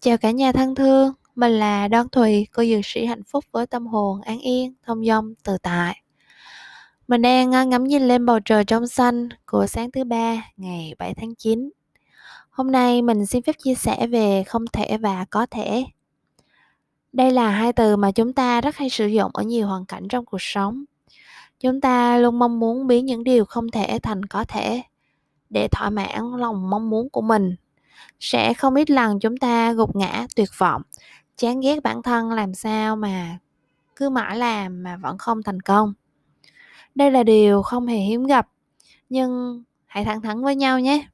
Chào cả nhà thân thương, mình là Đoan Thùy, cô dược sĩ hạnh phúc với tâm hồn an yên, thông dong, tự tại. Mình đang ngắm nhìn lên bầu trời trong xanh của sáng thứ ba ngày 7 tháng 9. Hôm nay mình xin phép chia sẻ về không thể và có thể. Đây là hai từ mà chúng ta rất hay sử dụng ở nhiều hoàn cảnh trong cuộc sống. Chúng ta luôn mong muốn biến những điều không thể thành có thể để thỏa mãn lòng mong muốn của mình sẽ không ít lần chúng ta gục ngã tuyệt vọng. Chán ghét bản thân làm sao mà cứ mãi làm mà vẫn không thành công. Đây là điều không hề hiếm gặp, nhưng hãy thẳng thắn với nhau nhé.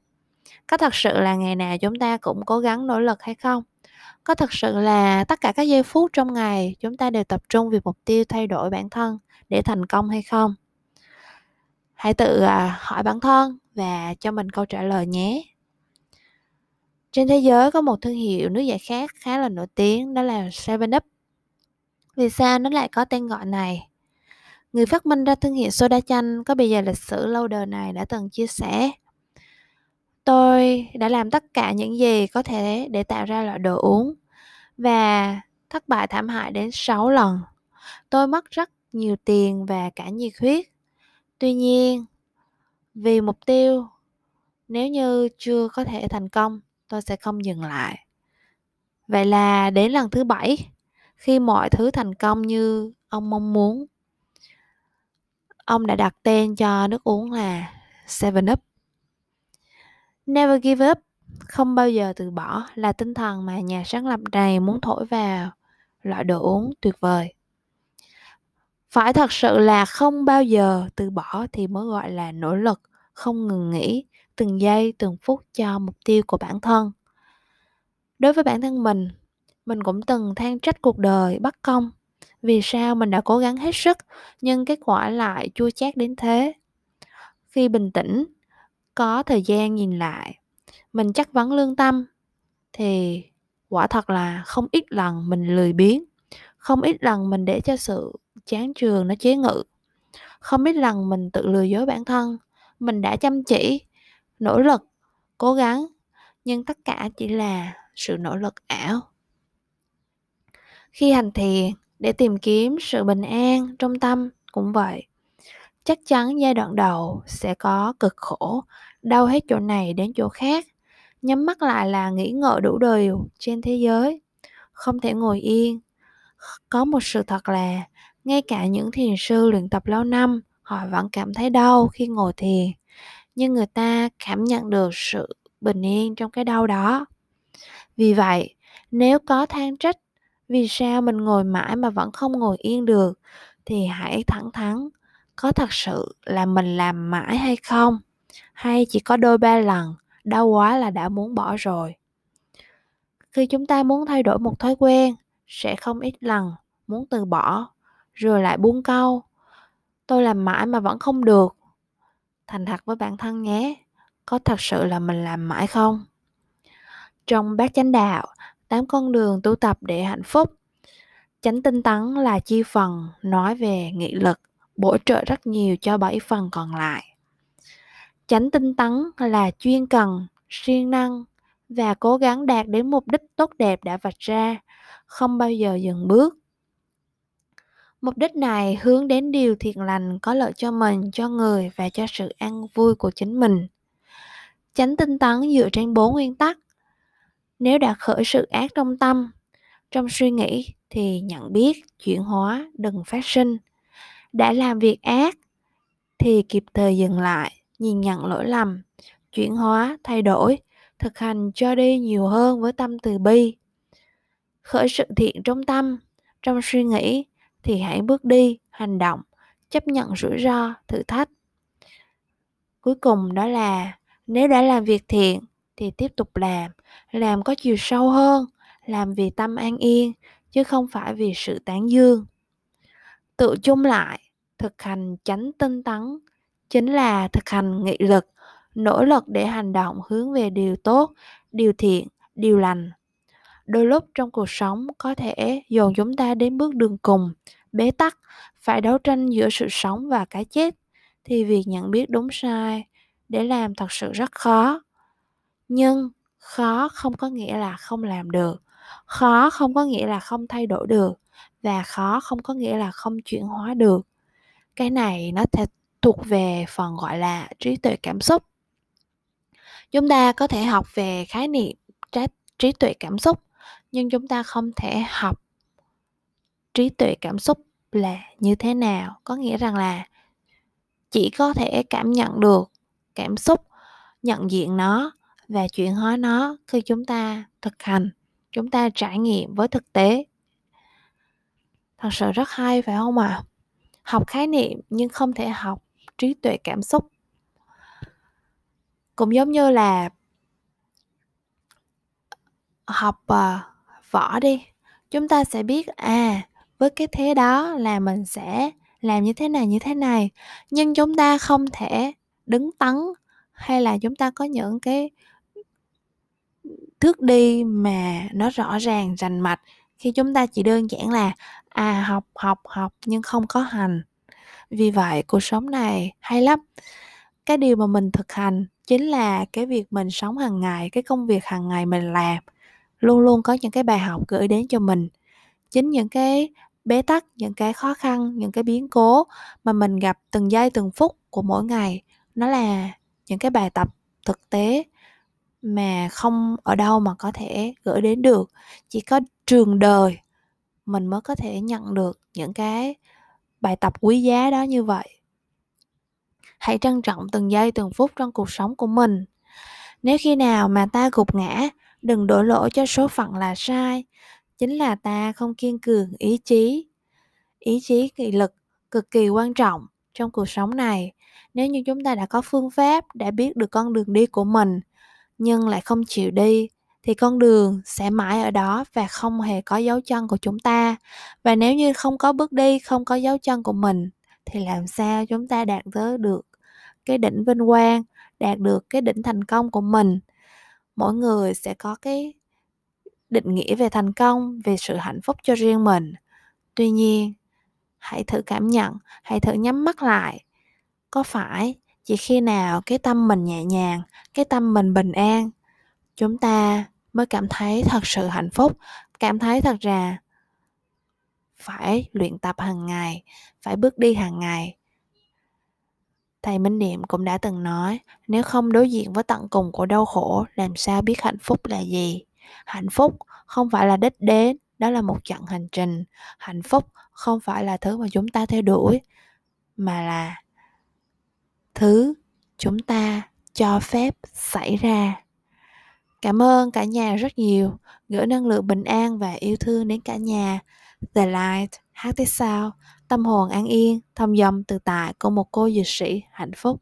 Có thật sự là ngày nào chúng ta cũng cố gắng nỗ lực hay không? Có thật sự là tất cả các giây phút trong ngày chúng ta đều tập trung vì mục tiêu thay đổi bản thân để thành công hay không? Hãy tự à, hỏi bản thân và cho mình câu trả lời nhé trên thế giới có một thương hiệu nước giải khát khá là nổi tiếng đó là 7up. Vì sao nó lại có tên gọi này? Người phát minh ra thương hiệu soda chanh có bề dày lịch sử lâu đời này đã từng chia sẻ Tôi đã làm tất cả những gì có thể để tạo ra loại đồ uống và thất bại thảm hại đến 6 lần. Tôi mất rất nhiều tiền và cả nhiệt huyết. Tuy nhiên, vì mục tiêu nếu như chưa có thể thành công tôi sẽ không dừng lại vậy là đến lần thứ bảy khi mọi thứ thành công như ông mong muốn ông đã đặt tên cho nước uống là Seven Up. Never give up, không bao giờ từ bỏ là tinh thần mà nhà sáng lập này muốn thổi vào loại đồ uống tuyệt vời. Phải thật sự là không bao giờ từ bỏ thì mới gọi là nỗ lực, không ngừng nghỉ, từng giây, từng phút cho mục tiêu của bản thân. Đối với bản thân mình mình cũng từng than trách cuộc đời bất công. Vì sao mình đã cố gắng hết sức, nhưng kết quả lại chua chát đến thế? Khi bình tĩnh, có thời gian nhìn lại, mình chắc vấn lương tâm. Thì quả thật là không ít lần mình lười biếng, không ít lần mình để cho sự chán trường nó chế ngự. Không ít lần mình tự lừa dối bản thân, mình đã chăm chỉ nỗ lực, cố gắng, nhưng tất cả chỉ là sự nỗ lực ảo. Khi hành thiền, để tìm kiếm sự bình an trong tâm cũng vậy. Chắc chắn giai đoạn đầu sẽ có cực khổ, đau hết chỗ này đến chỗ khác. Nhắm mắt lại là nghĩ ngợi đủ điều trên thế giới. Không thể ngồi yên. Có một sự thật là, ngay cả những thiền sư luyện tập lâu năm, họ vẫn cảm thấy đau khi ngồi thiền nhưng người ta cảm nhận được sự bình yên trong cái đau đó. Vì vậy, nếu có than trách, vì sao mình ngồi mãi mà vẫn không ngồi yên được, thì hãy thẳng thắn, có thật sự là mình làm mãi hay không? Hay chỉ có đôi ba lần, đau quá là đã muốn bỏ rồi? Khi chúng ta muốn thay đổi một thói quen, sẽ không ít lần muốn từ bỏ, rồi lại buông câu, tôi làm mãi mà vẫn không được thành thật với bản thân nhé, có thật sự là mình làm mãi không? Trong bát chánh đạo, tám con đường tu tập để hạnh phúc, chánh tinh tấn là chi phần nói về nghị lực, bổ trợ rất nhiều cho bảy phần còn lại. Chánh tinh tấn là chuyên cần, siêng năng và cố gắng đạt đến mục đích tốt đẹp đã vạch ra, không bao giờ dừng bước mục đích này hướng đến điều thiện lành có lợi cho mình, cho người và cho sự an vui của chính mình. Chánh tinh tấn dựa trên bốn nguyên tắc. Nếu đã khởi sự ác trong tâm, trong suy nghĩ thì nhận biết, chuyển hóa, đừng phát sinh. Đã làm việc ác thì kịp thời dừng lại, nhìn nhận lỗi lầm, chuyển hóa, thay đổi, thực hành cho đi nhiều hơn với tâm từ bi. Khởi sự thiện trong tâm, trong suy nghĩ thì hãy bước đi, hành động, chấp nhận rủi ro, thử thách. Cuối cùng đó là, nếu đã làm việc thiện thì tiếp tục làm làm có chiều sâu hơn, làm vì tâm an yên, chứ không phải vì sự tán dương. Tự chung lại, thực hành chánh tinh tấn, chính là thực hành nghị lực, nỗ lực để hành động hướng về điều tốt, điều thiện, điều lành đôi lúc trong cuộc sống có thể dồn chúng ta đến bước đường cùng, bế tắc, phải đấu tranh giữa sự sống và cái chết. Thì việc nhận biết đúng sai để làm thật sự rất khó. Nhưng khó không có nghĩa là không làm được. Khó không có nghĩa là không thay đổi được. Và khó không có nghĩa là không chuyển hóa được. Cái này nó sẽ thuộc về phần gọi là trí tuệ cảm xúc. Chúng ta có thể học về khái niệm trí tuệ cảm xúc nhưng chúng ta không thể học trí tuệ cảm xúc là như thế nào. Có nghĩa rằng là chỉ có thể cảm nhận được cảm xúc nhận diện nó và chuyển hóa nó khi chúng ta thực hành chúng ta trải nghiệm với thực tế. Thật sự rất hay phải không ạ? À? học khái niệm nhưng không thể học trí tuệ cảm xúc. Cũng giống như là học uh, vỏ đi. Chúng ta sẽ biết à với cái thế đó là mình sẽ làm như thế này, như thế này. Nhưng chúng ta không thể đứng tấn hay là chúng ta có những cái thước đi mà nó rõ ràng, rành mạch khi chúng ta chỉ đơn giản là à học học học nhưng không có hành. Vì vậy, cuộc sống này hay lắm. Cái điều mà mình thực hành chính là cái việc mình sống hàng ngày, cái công việc hàng ngày mình làm luôn luôn có những cái bài học gửi đến cho mình. Chính những cái bế tắc, những cái khó khăn, những cái biến cố mà mình gặp từng giây, từng phút của mỗi ngày, nó là những cái bài tập thực tế mà không ở đâu mà có thể gửi đến được. Chỉ có trường đời mình mới có thể nhận được những cái bài tập quý giá đó như vậy. Hãy trân trọng từng giây, từng phút trong cuộc sống của mình. Nếu khi nào mà ta gục ngã đừng đổ lỗi cho số phận là sai. Chính là ta không kiên cường ý chí. Ý chí nghị lực cực kỳ quan trọng trong cuộc sống này. Nếu như chúng ta đã có phương pháp đã biết được con đường đi của mình, nhưng lại không chịu đi, thì con đường sẽ mãi ở đó và không hề có dấu chân của chúng ta. Và nếu như không có bước đi, không có dấu chân của mình, thì làm sao chúng ta đạt tới được cái đỉnh vinh quang, đạt được cái đỉnh thành công của mình? Mỗi người sẽ có cái định nghĩa về thành công, về sự hạnh phúc cho riêng mình. Tuy nhiên, hãy thử cảm nhận, hãy thử nhắm mắt lại. Có phải chỉ khi nào cái tâm mình nhẹ nhàng, cái tâm mình bình an, chúng ta mới cảm thấy thật sự hạnh phúc, cảm thấy thật ra phải luyện tập hàng ngày, phải bước đi hàng ngày? Thầy minh niệm cũng đã từng nói, nếu không đối diện với tận cùng của đau khổ, làm sao biết hạnh phúc là gì? Hạnh phúc không phải là đích đến, đó là một chặng hành trình. Hạnh phúc không phải là thứ mà chúng ta theo đuổi, mà là thứ chúng ta cho phép xảy ra. Cảm ơn cả nhà rất nhiều. Gửi năng lượng bình an và yêu thương đến cả nhà. The light hát thế sao? Tâm hồn an yên thông dòng tự tại của một cô dược sĩ hạnh phúc.